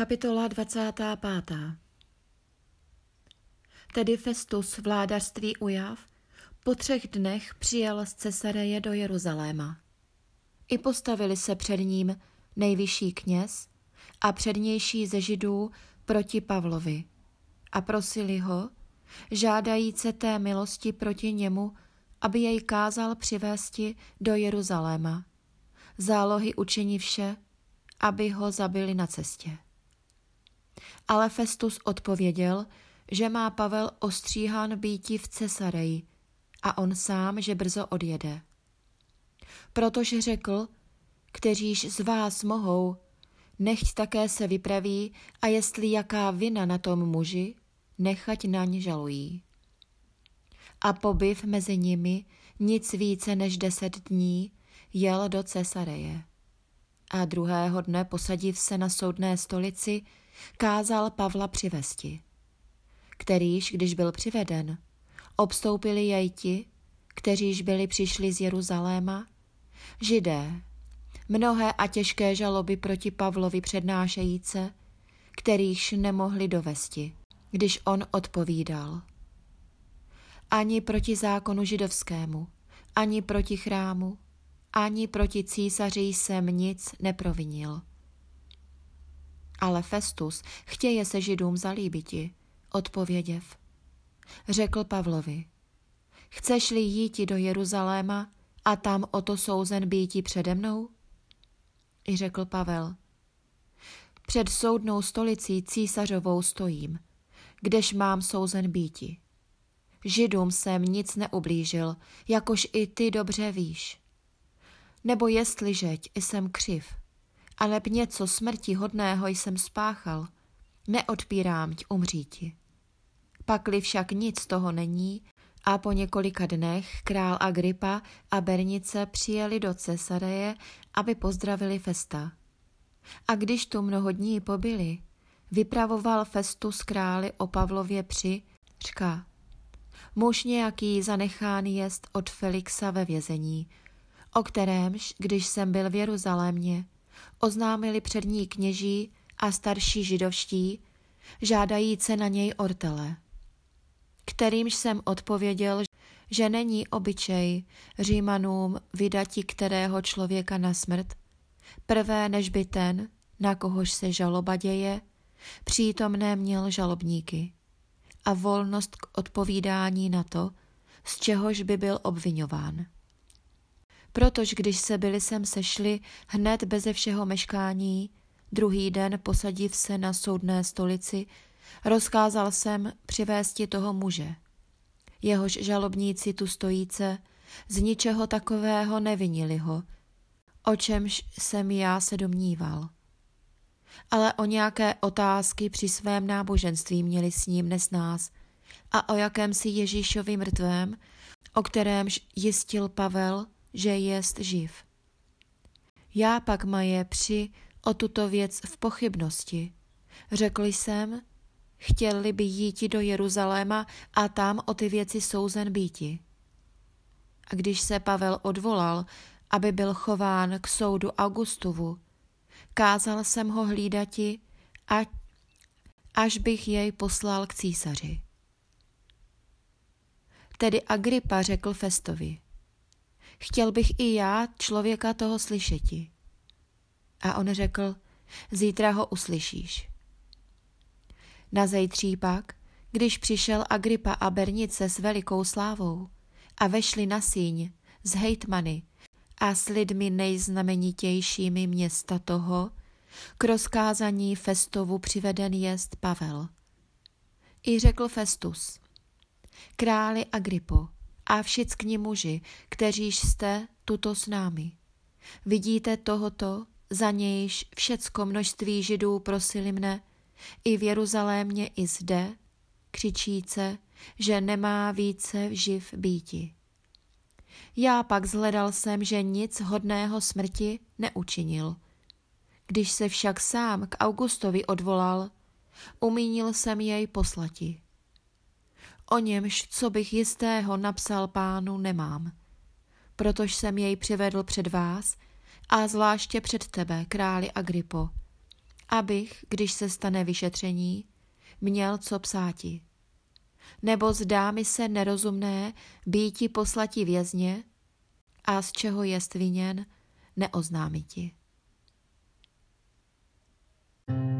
Kapitola 25. Tedy Festus vládařství ujav po třech dnech přijel z Cesareje do Jeruzaléma. I postavili se před ním nejvyšší kněz a přednější ze židů proti Pavlovi a prosili ho, žádajíce té milosti proti němu, aby jej kázal přivésti do Jeruzaléma. Zálohy učiní vše, aby ho zabili na cestě. Ale Festus odpověděl, že má Pavel ostříhán býti v Cesareji a on sám, že brzo odjede. Protože řekl, kteříž z vás mohou, nechť také se vypraví a jestli jaká vina na tom muži, nechať na ně žalují. A pobyv mezi nimi nic více než deset dní jel do Cesareje. A druhého dne posadiv se na soudné stolici, kázal Pavla přivesti. Kterýž, když byl přiveden, obstoupili jej ti, kteříž byli přišli z Jeruzaléma, židé, mnohé a těžké žaloby proti Pavlovi přednášejíce, kterýchž nemohli dovesti, když on odpovídal. Ani proti zákonu židovskému, ani proti chrámu, ani proti císaři jsem nic neprovinil. Ale Festus chtěje se židům zalíbiti, odpověděv. Řekl Pavlovi, chceš-li jíti do Jeruzaléma a tam o to souzen býti přede mnou? I řekl Pavel, před soudnou stolicí císařovou stojím, kdež mám souzen býti. Židům jsem nic neublížil, jakož i ty dobře víš. Nebo jestliže jsem křiv, ale něco smrti hodného jsem spáchal, neodpírám tě umříti. Pakli však nic toho není a po několika dnech král Agripa a Bernice přijeli do Cesareje, aby pozdravili Festa. A když tu mnoho dní pobyli, vypravoval Festus králi o Pavlově při, říká, muž nějaký zanechán jest od Felixa ve vězení, o kterémž, když jsem byl v Jeruzalémě, oznámili přední kněží a starší židovští, žádajíce na něj ortele. Kterýmž jsem odpověděl, že není obyčej římanům vydati kterého člověka na smrt, prvé než by ten, na kohož se žaloba děje, přítomné měl žalobníky a volnost k odpovídání na to, z čehož by byl obvinován. Protož když se byli sem sešli hned beze všeho meškání, druhý den posadiv se na soudné stolici, rozkázal jsem přivésti toho muže. Jehož žalobníci tu stojíce z ničeho takového nevinili ho, o čemž jsem já se domníval. Ale o nějaké otázky při svém náboženství měli s ním nesnás a o jakémsi Ježíšovi mrtvém, o kterémž jistil Pavel, že jest živ. Já pak maje při o tuto věc v pochybnosti. Řekl jsem, chtěli by jíti do Jeruzaléma a tam o ty věci souzen býti. A když se Pavel odvolal, aby byl chován k soudu Augustovu, kázal jsem ho hlídati, až bych jej poslal k císaři. Tedy Agripa řekl Festovi – Chtěl bych i já člověka toho slyšeti. A on řekl, zítra ho uslyšíš. Na zejtří pak, když přišel Agripa a Bernice s velikou slávou a vešli na síň z hejtmany a s lidmi nejznamenitějšími města toho, k rozkázaní Festovu přiveden jest Pavel. I řekl Festus, králi Agripo, a všichni muži, kteříž jste tuto s námi. Vidíte tohoto, za nějž všecko množství židů prosili mne, i v Jeruzalémě i zde, křičíce, že nemá více živ býti. Já pak zhledal jsem, že nic hodného smrti neučinil. Když se však sám k Augustovi odvolal, umínil jsem jej poslati o němž, co bych jistého napsal pánu, nemám. Protož jsem jej přivedl před vás a zvláště před tebe, králi Agripo, abych, když se stane vyšetření, měl co psáti. Nebo zdá mi se nerozumné býti poslati vězně a z čeho jest viněn, neoznámiti. ti. thank you